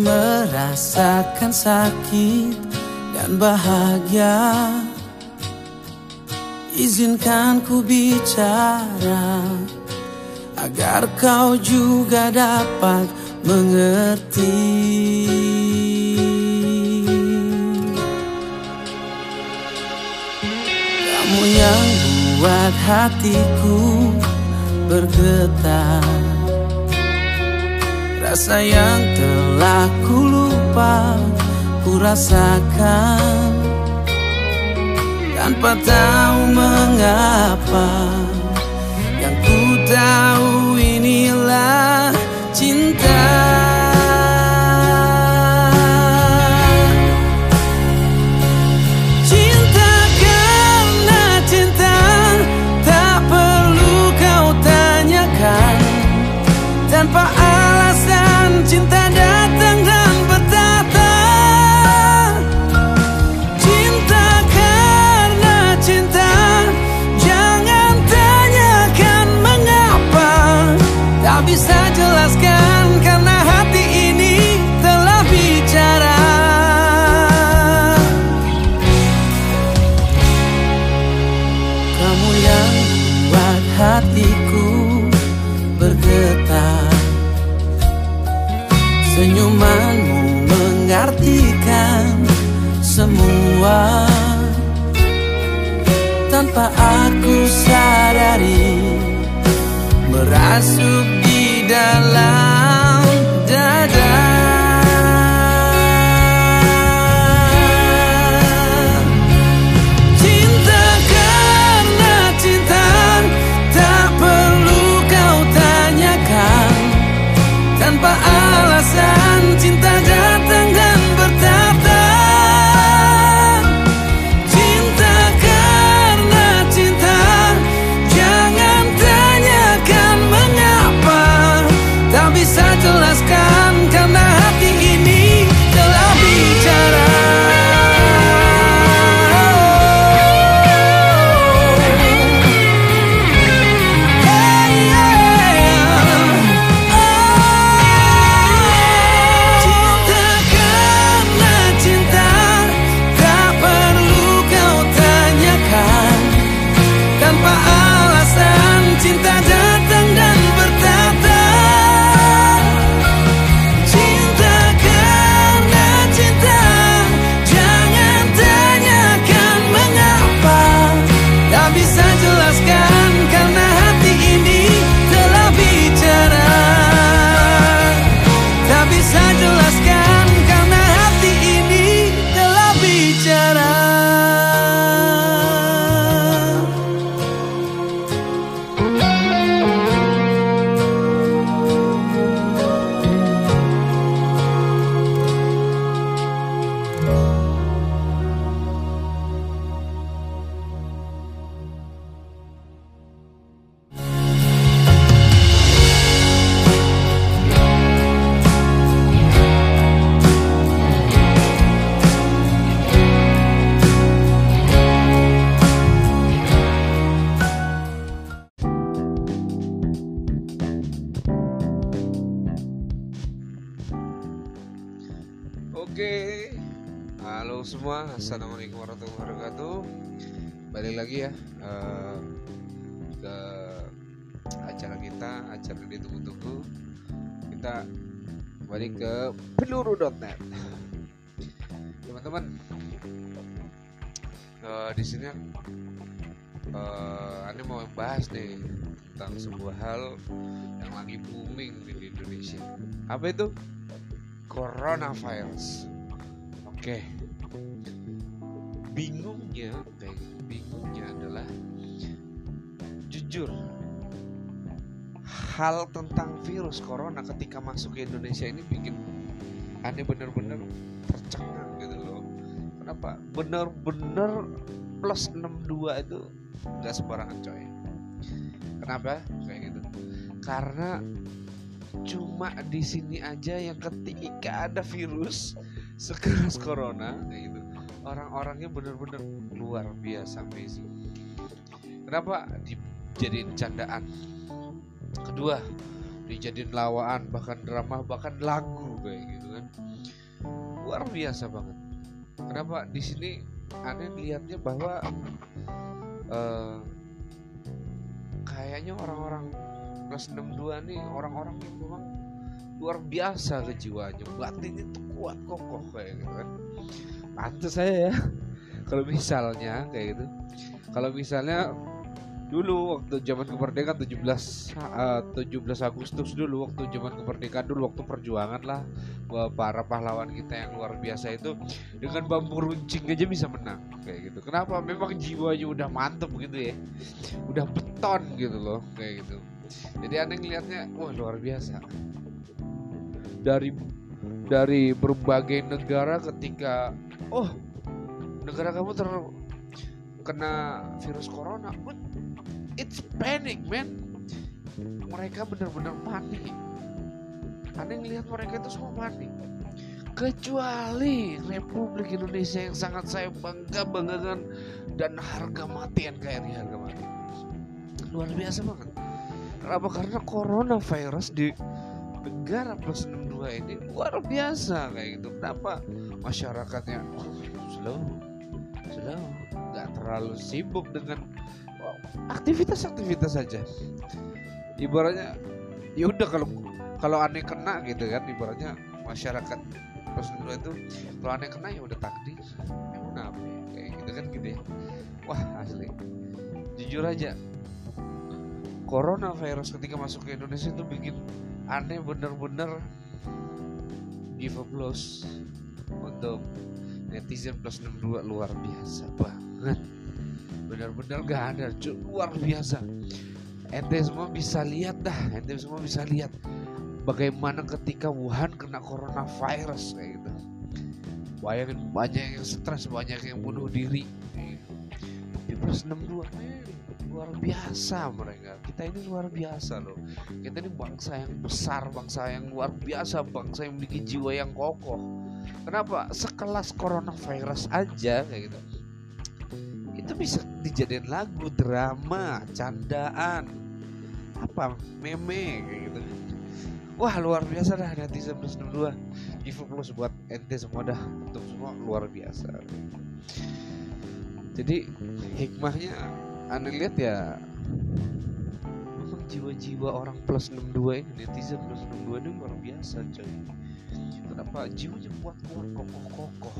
merasakan sakit dan bahagia. Izinkan ku bicara Agar kau juga dapat mengerti. Kamu yang buat hatiku bergetar Rasa yang telah ku lupa ku rasakan Tanpa tahu mengapa Yang ku tahu inilah assalamualaikum warahmatullahi wabarakatuh. Balik lagi ya eh, ke acara kita, acara ditunggu-tunggu. Kita balik ke peluru.net. Teman-teman, eh, di sini Anda mau membahas nih tentang sebuah hal yang lagi booming di Indonesia. Apa itu? coronavirus. Oke. Bingungnya, gitu, bingungnya adalah jujur hal tentang virus corona ketika masuk ke Indonesia ini bikin aneh bener-bener tercengang gitu loh. Kenapa? Bener-bener plus 62 itu nggak sembarangan coy. Kenapa? Kayak gitu. Karena cuma di sini aja yang ketika ada virus sekeras corona kayak gitu orang-orangnya bener-bener luar biasa amazing. Kenapa dijadiin candaan? Kedua dijadiin lawaan bahkan drama bahkan lagu kayak gitu kan. Luar biasa banget. Kenapa? Di sini aneh lihatnya bahwa uh, kayaknya orang-orang plus 62 nih orang-orang yang memang luar biasa kejiwaannya batinnya tuh kuat kokoh kayak gitu kan pantas saya ya. Kalau misalnya kayak gitu. Kalau misalnya dulu waktu zaman kemerdekaan 17 uh, 17 Agustus dulu waktu zaman kemerdekaan dulu waktu perjuangan lah para pahlawan kita yang luar biasa itu dengan bambu runcing aja bisa menang kayak gitu. Kenapa? Memang jiwanya udah mantep gitu ya. Udah beton gitu loh kayak gitu. Jadi aneh ngelihatnya wah luar biasa. Dari dari berbagai negara ketika oh negara kamu terkena virus corona? It's panic man. Mereka benar-benar panik. Aneh ngelihat mereka itu semua panik. Kecuali Republik Indonesia yang sangat saya bangga banggakan dan harga mati NKRI harga mati. Luar biasa banget. Kenapa? Karena coronavirus di negara plus 62 ini luar biasa kayak gitu. Kenapa masyarakatnya. Oh, slow. Slow. Nggak terlalu sibuk dengan aktivitas-aktivitas saja. Ibaratnya ya udah kalau kalau aneh kena gitu kan ibaratnya masyarakat Rasulullah itu kalau aneh kena ya udah takdir. Emang apa kayak gitu kan gitu ya. Wah asli. Jujur aja coronavirus ketika masuk ke Indonesia itu bikin aneh bener-bener give applause untuk netizen plus 62 luar biasa banget. Benar-benar gak ada cuy luar biasa. Ente semua bisa lihat dah ente semua bisa lihat bagaimana ketika Wuhan kena coronavirus kayak gitu. Bayangin banyak yang stres banyak yang bunuh diri. Tapi plus 62 luar biasa mereka. Kita ini luar biasa loh. Kita ini bangsa yang besar bangsa yang luar biasa bangsa yang memiliki jiwa yang kokoh kenapa? Sekelas coronavirus aja kayak gitu. Itu bisa dijadiin lagu drama candaan apa meme kayak gitu. Wah luar biasa dah netizen plus 62 give plus buat ente semua dah. Untuk semua luar biasa. Jadi hikmahnya anda lihat ya jiwa-jiwa orang plus 62 ini netizen plus 62 ini luar biasa coy kenapa jiwanya kuat kuat kokoh kokoh.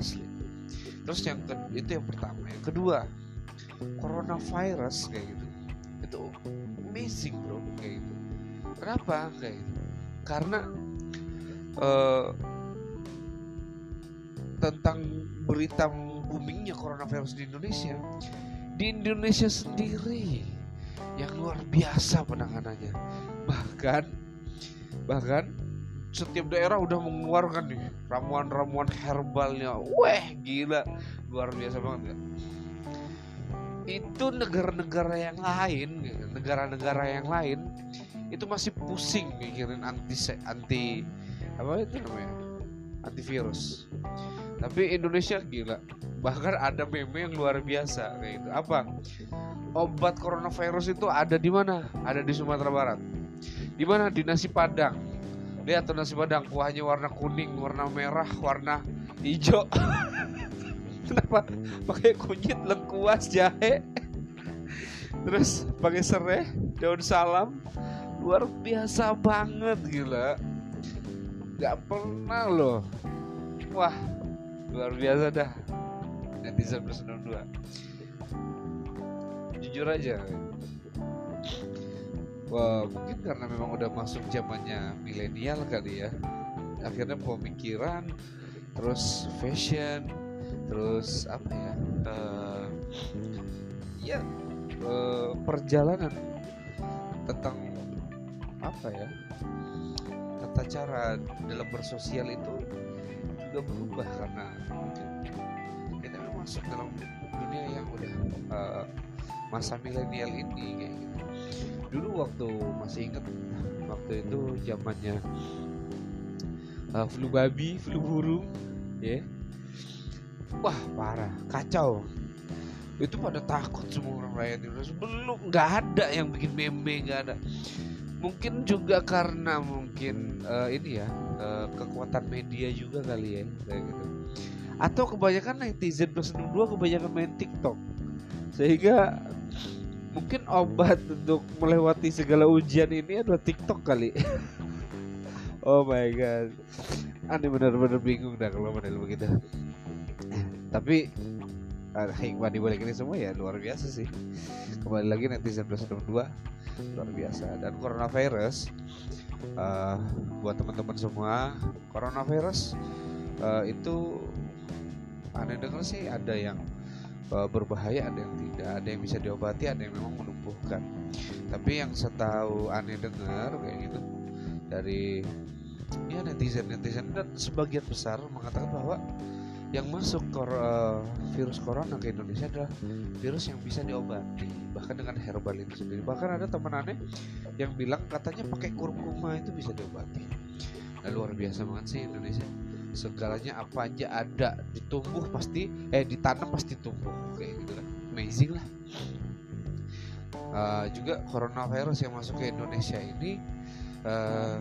Asli. Terus yang ke, itu yang pertama. Yang kedua coronavirus kayak gitu. Itu amazing bro. Kayak gitu. Kenapa? Kayak gitu. Karena uh, tentang berita boomingnya coronavirus di Indonesia. Di Indonesia sendiri yang luar biasa penanganannya. Bahkan bahkan setiap daerah udah mengeluarkan nih ramuan-ramuan herbalnya. Weh, gila. Luar biasa banget kan. Itu negara-negara yang lain, negara-negara yang lain itu masih pusing mikirin anti anti apa itu namanya? antivirus. Tapi Indonesia gila. Bahkan ada meme yang luar biasa kayak gitu. Apa? Obat coronavirus itu ada di mana? Ada di Sumatera Barat. Di mana? Di nasi Padang lihat tuh nasi padang kuahnya warna kuning warna merah warna hijau. Kenapa? Pakai kunyit lengkuas jahe. Terus pakai serai daun salam. Luar biasa banget gila. Nggak pernah loh. Wah luar biasa dah. Netizen plus 62 jujur aja Wah, mungkin karena memang udah masuk zamannya milenial kali ya. Akhirnya pemikiran, terus fashion, terus apa ya? Uh, ya uh, perjalanan tentang apa ya? Tata cara dalam bersosial itu juga berubah karena kita masuk dalam dunia yang udah uh, masa milenial ini kayak gitu dulu waktu masih inget waktu itu zamannya uh, flu babi, flu burung, ya. Yeah. Wah parah, kacau. itu pada takut semua orang rakyat Indonesia belum nggak ada yang bikin meme nggak ada mungkin juga karena mungkin uh, ini ya uh, kekuatan media juga kali ya kayak gitu atau kebanyakan netizen plus 62 kebanyakan main TikTok sehingga mungkin obat untuk melewati segala ujian ini adalah TikTok kali. Oh my god. Aneh bener-bener bingung dah kalau model begitu. Tapi uh, hikmah di ini semua ya luar biasa sih. Kembali lagi netizen plus 62 luar biasa. Dan coronavirus uh, buat teman-teman semua coronavirus uh, itu aneh dengar sih ada yang uh, berbahaya ada yang tidak ada yang bisa diobati ada yang memang melumpuhkan tapi yang setahu aneh dengar kayak gitu dari ya netizen netizen dan sebagian besar mengatakan bahwa yang masuk kor uh, virus corona ke Indonesia adalah virus yang bisa diobati bahkan dengan herbal itu sendiri. Bahkan ada teman aneh yang bilang katanya pakai kurkuma itu bisa diobati. Nah, luar biasa banget sih Indonesia segalanya apa aja ada ditumbuh pasti eh ditanam pasti tumbuh kayak gitu kan amazing lah uh, juga coronavirus yang masuk ke Indonesia ini uh,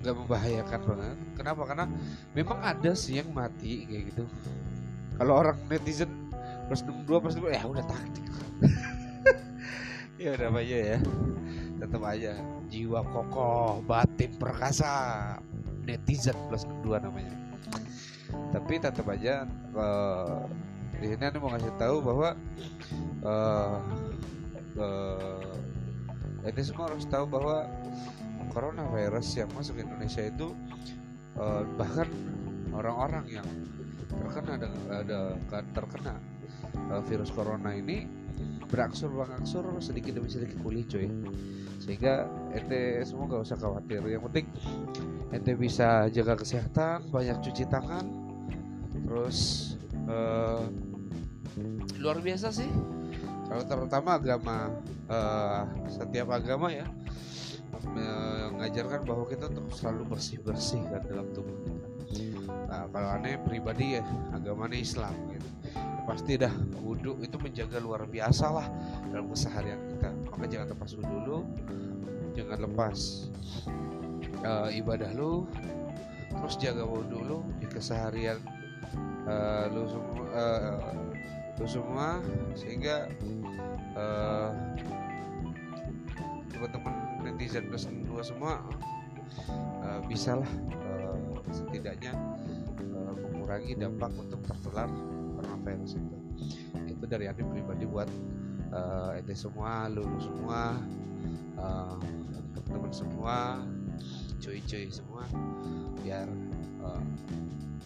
nggak membahayakan banget. Kenapa? Karena memang ada sih yang mati kayak gitu. Kalau orang netizen plus dua plus dua ya udah taktik. ya udah aja ya. Tetap aja jiwa kokoh, batin perkasa, netizen plus dua namanya. Tapi tetap aja di sini aku mau ngasih tahu bahwa uh, uh, ini semua harus tahu bahwa coronavirus yang masuk ke Indonesia itu bahkan orang-orang yang terkena ada, ada terkena virus corona ini berangsur berangsur sedikit demi sedikit pulih cuy. Sehingga ente semua gak usah khawatir. Yang penting ente bisa jaga kesehatan banyak cuci tangan terus uh, luar biasa sih kalau terutama agama uh, setiap agama ya mengajarkan bahwa kita untuk selalu bersih bersih kan dalam tubuh kita. Nah, kalau aneh pribadi ya agamanya Islam gitu. Pasti dah wudhu itu menjaga luar biasa lah dalam keseharian kita. Maka jangan lepas wudhu dulu, jangan lepas uh, ibadah lu, terus jaga wudhu lu di keseharian uh, lu semua uh, lu semua sehingga uh, teman-teman netizen plus dua semua uh, bisalah uh, setidaknya uh, mengurangi dampak untuk tertular coronavirus itu. Itu dari Andi pribadi buat uh, ente semua lulu semua uh, teman-teman semua cuy-cuy semua biar uh,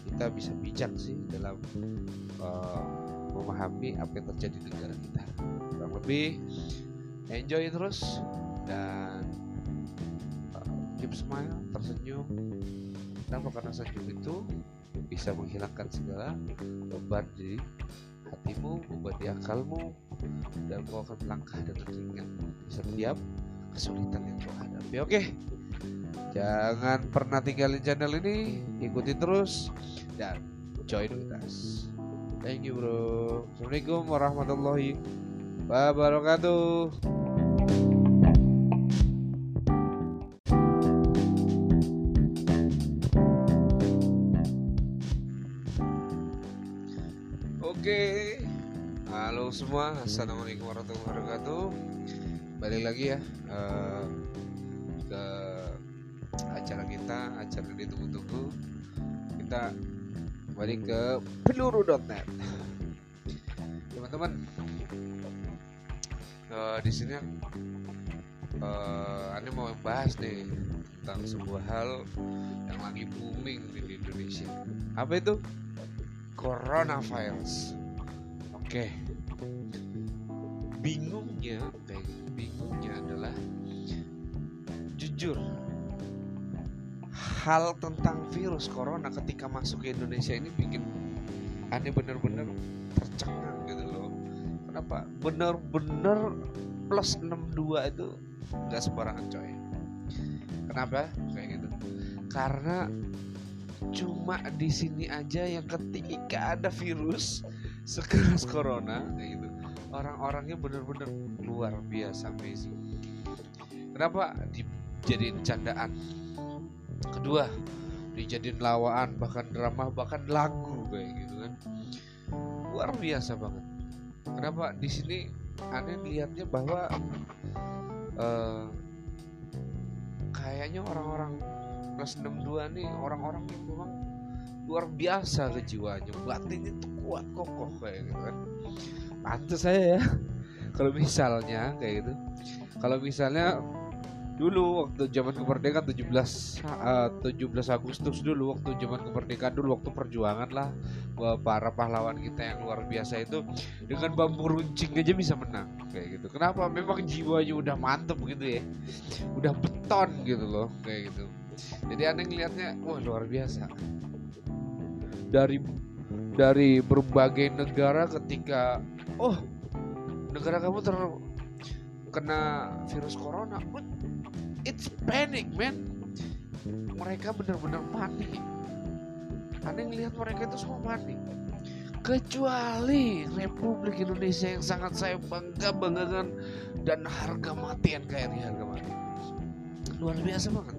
kita bisa bijak sih dalam uh, memahami apa yang terjadi di negara kita. Kurang lebih enjoy terus dan uh, keep smile tersenyum. Kenapa karena senyum itu bisa menghilangkan segala beban di hatimu beban di akalmu. Dan kau akan melangkah dengan ringan setiap kesulitan yang kau hadapi. Oke jangan pernah tinggalin channel ini ikuti terus dan join with us. Thank you bro. Assalamualaikum warahmatullahi wabarakatuh. Oke, halo semua, assalamualaikum warahmatullahi wabarakatuh. Balik lagi ya uh, kita, acara ditunggu-tunggu. Kita balik ke peluru.net. Teman-teman, uh, di sini uh, mau bahas nih tentang sebuah hal yang lagi booming di Indonesia. Apa itu? coronavirus. Oke. Bingungnya, kayak gitu, bingungnya adalah jujur hal tentang virus corona ketika masuk ke Indonesia ini bikin aneh bener-bener tercengang gitu loh. Kenapa? Bener-bener plus 62 itu nggak sembarangan coy. Kenapa? Kayak gitu. Karena cuma di sini aja yang ketika ada virus sekeras corona kayak gitu orang-orangnya bener-bener luar biasa amazing kenapa dijadiin candaan kedua dijadiin lawaan bahkan drama bahkan lagu kayak gitu kan. Luar biasa banget. Kenapa? Di sini aneh lihatnya bahwa uh, kayaknya orang-orang plus 62 nih orang-orang yang memang luar biasa kejiwaannya batinnya tuh kuat kokoh kayak gitu kan. Pantas saya ya. Kalau misalnya kayak gitu. Kalau misalnya dulu waktu zaman kemerdekaan 17 uh, 17 Agustus dulu waktu zaman kemerdekaan dulu waktu perjuangan lah para pahlawan kita yang luar biasa itu dengan bambu runcing aja bisa menang kayak gitu. Kenapa? Memang jiwanya udah mantep gitu ya. Udah beton gitu loh kayak gitu. Jadi aneh ngelihatnya wah luar biasa. Dari dari berbagai negara ketika oh negara kamu terkena virus corona it's panic man. Mereka benar-benar panik aneh ngelihat mereka itu semua panik kecuali Republik Indonesia yang sangat saya bangga banggakan dan harga mati NKRI harga mati. Luar biasa banget.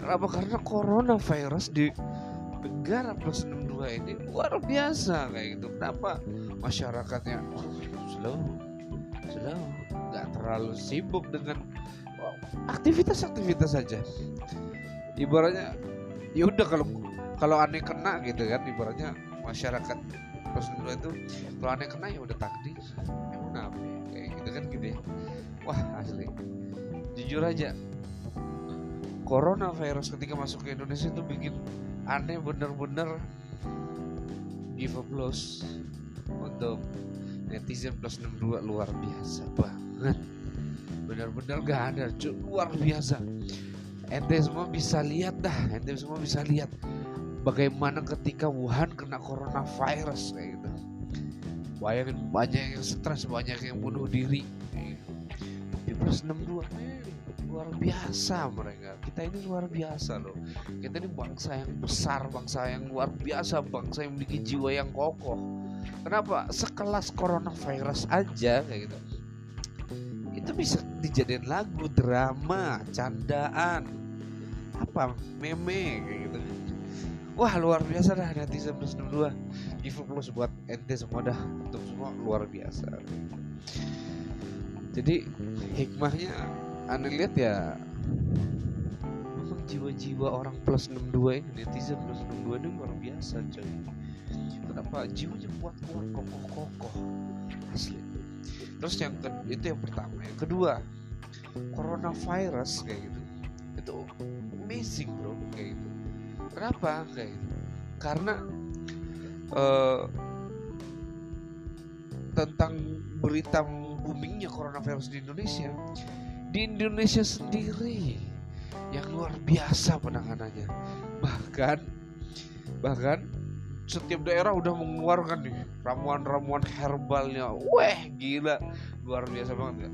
Kenapa? Karena coronavirus di negara plus 62 ini luar biasa kayak gitu. Kenapa? Masyarakatnya oh, slow slow. Nggak terlalu sibuk dengan aktivitas-aktivitas saja. Ibaratnya ya udah kalau kalau aneh kena gitu kan ibaratnya masyarakat Rasulullah itu kalau aneh kena ya udah takdir. Ya? kayak gitu kan gitu ya. Wah asli. Jujur aja coronavirus ketika masuk ke Indonesia itu bikin aneh bener-bener give applause untuk netizen plus 62 luar biasa banget benar-benar gak ada cuy luar biasa. Ente semua bisa lihat dah ente semua bisa lihat bagaimana ketika Wuhan kena coronavirus kayak gitu. Bayangin banyak yang stres banyak yang bunuh diri. Di plus 62 luar biasa mereka. Kita ini luar biasa loh. Kita ini bangsa yang besar bangsa yang luar biasa bangsa yang memiliki jiwa yang kokoh. Kenapa? Sekelas coronavirus aja kayak gitu. itu bisa dijadiin lagu drama candaan apa meme kayak gitu. Wah luar biasa dah netizen plus 62 give plus buat ente semua dah. Untuk semua luar biasa. Jadi hikmahnya anda lihat ya jiwa-jiwa orang plus 62 ini netizen plus 62 ini luar biasa coy. Kenapa? Jiwanya kuat kuat kokoh kokoh asli terus yang ke, itu yang pertama. Yang kedua coronavirus kayak gitu. Itu amazing bro kayak gitu. Kenapa? Kayak gitu. Karena uh, tentang berita boomingnya coronavirus di Indonesia di Indonesia sendiri yang luar biasa penanganannya. Bahkan bahkan setiap daerah udah mengeluarkan nih ramuan-ramuan herbalnya. Weh, gila. Luar biasa banget kan.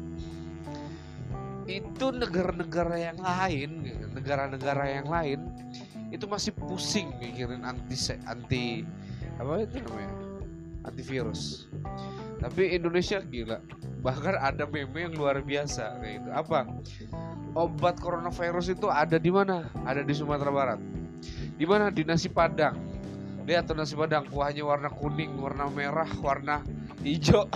Itu negara-negara yang lain, negara-negara yang lain itu masih pusing mikirin anti anti apa itu namanya? Antivirus. Tapi Indonesia gila. Bahkan ada meme yang luar biasa kayak itu. Apa? Obat coronavirus itu ada di mana? Ada di Sumatera Barat. Di mana? Di nasi Padang lihat tuh nasi padang kuahnya warna kuning warna merah warna hijau.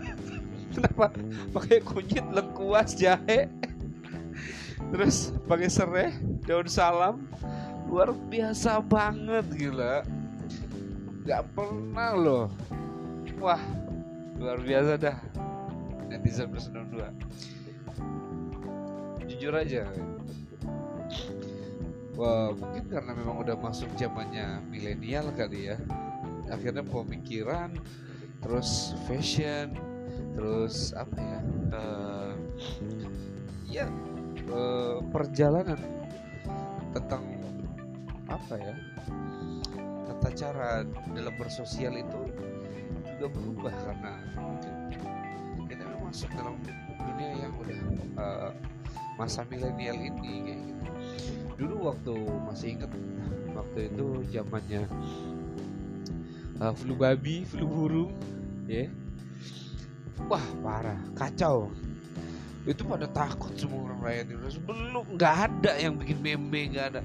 Kenapa? Pakai kunyit lengkuas jahe. Terus pakai serai daun salam. Luar biasa banget gila. Nggak pernah loh. Wah luar biasa dah. Netizen plus dua. Jujur aja Wah, mungkin karena memang udah masuk zamannya milenial kali ya. Akhirnya pemikiran, terus fashion, terus apa ya? Uh, ya uh, perjalanan tentang apa ya? Tata cara dalam bersosial itu juga berubah karena kita masuk dalam dunia yang udah uh, masa milenial ini kayak gitu dulu waktu masih inget waktu itu zamannya uh, flu babi, flu burung, ya. Yeah. wah parah kacau itu pada takut semua orang rakyat Indonesia belum nggak ada yang bikin meme nggak ada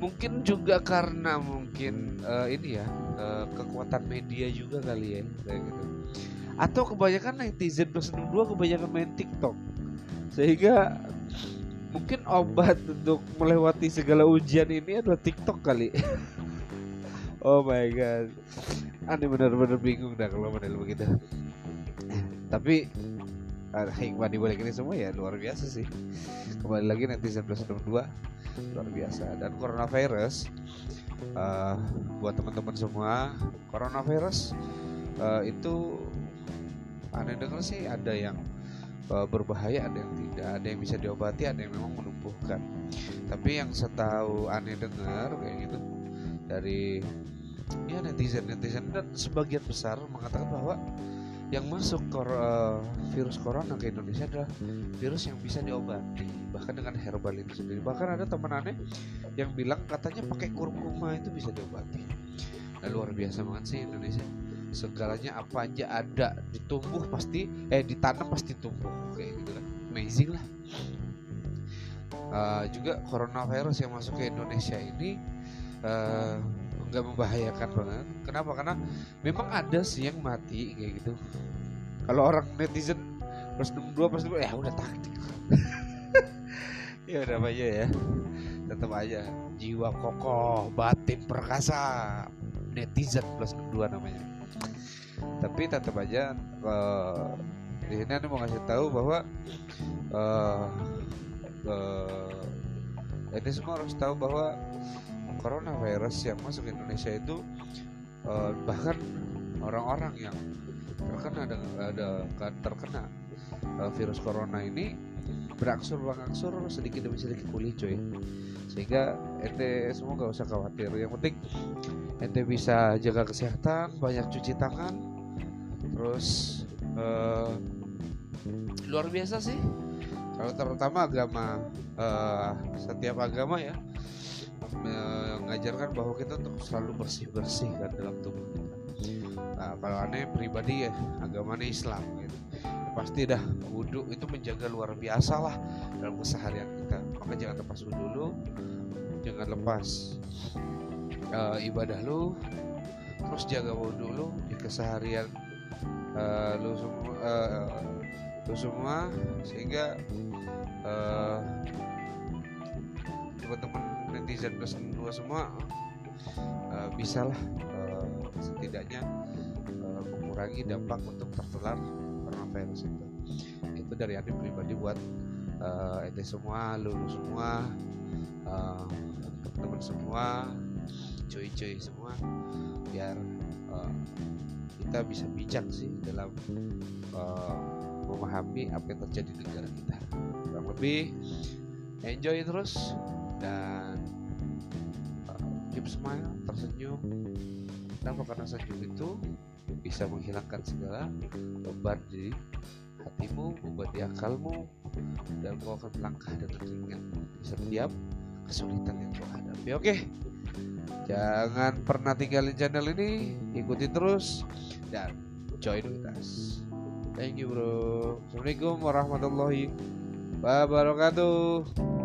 mungkin juga karena mungkin uh, ini ya uh, kekuatan media juga kali ya kayak gitu atau kebanyakan netizen plus 62 kebanyakan main TikTok sehingga mungkin obat untuk melewati segala ujian ini adalah TikTok kali. Oh my god. Aneh bener-bener bingung dah kalau model begitu. Tapi hikmah di balik ini semua? Ya luar biasa sih. Kembali lagi netizen plus 62 luar biasa. Dan coronavirus uh, buat teman-teman semua coronavirus uh, itu aneh dengar sih ada yang uh, berbahaya ada yang tidak ada yang bisa diobati ada yang memang menumbuhkan. Tapi yang setahu aneh dengar kayak gitu dari ya netizen netizen dan sebagian besar mengatakan bahwa yang masuk kor uh, virus corona ke Indonesia adalah virus yang bisa diobati bahkan dengan herbal itu sendiri. Bahkan ada teman aneh yang bilang katanya pakai kurkuma itu bisa diobati. Nah, luar biasa banget sih Indonesia segalanya apa aja ada ditumbuh pasti eh ditanam pasti tumbuh kayak gitu kan amazing lah uh, juga coronavirus yang masuk ke Indonesia ini uh, nggak membahayakan banget. Kenapa? Karena memang ada sih yang mati kayak gitu. Kalau orang netizen plus dua plus dua ya udah taktik. ya udah aja ya. Tetap aja jiwa kokoh, batin perkasa, netizen plus dua namanya. Tapi tetap aja uh, di sini aku mau ngasih tahu bahwa uh, uh, ini semua harus tahu bahwa coronavirus yang masuk ke Indonesia itu uh, bahkan orang-orang yang terkena dengan ada terkena uh, virus corona ini berangsur berangsur sedikit demi sedikit pulih cuy. Sehingga ente semua gak usah khawatir. Yang penting ente bisa jaga kesehatan banyak cuci tangan terus uh, luar biasa sih kalau terutama agama uh, setiap agama ya mengajarkan bahwa kita untuk selalu bersih bersih kan dalam tubuh kita. Nah, kalau aneh pribadi ya agamanya Islam gitu. Pasti dah wudhu itu menjaga luar biasa lah dalam keseharian kita. Maka jangan lepas wudhu dulu, jangan lepas uh, ibadah lu, terus jaga wudhu lu di keseharian uh, lu semua uh, lu semua sehingga uh, teman-teman netizen plus dua semua uh, bisalah uh, setidaknya uh, mengurangi dampak untuk tertular coronavirus itu. Itu dari Adi pribadi buat uh, ente semua lulu semua uh, teman-teman semua cuy-cuy semua biar uh, kita bisa bijak sih dalam uh, memahami apa yang terjadi di negara kita. Kurang lebih enjoy terus dan uh, keep smile tersenyum. Kenapa? Karena senyum itu bisa menghilangkan segala beban di hatimu beban di akalmu dan kau akan melangkah dengan ringan. Di setiap kesulitan yang kau hadapi. Oke? okay? Jangan pernah tinggalin channel ini ikuti terus dan join us. Thank you bro. Assalamualaikum warahmatullahi wabarakatuh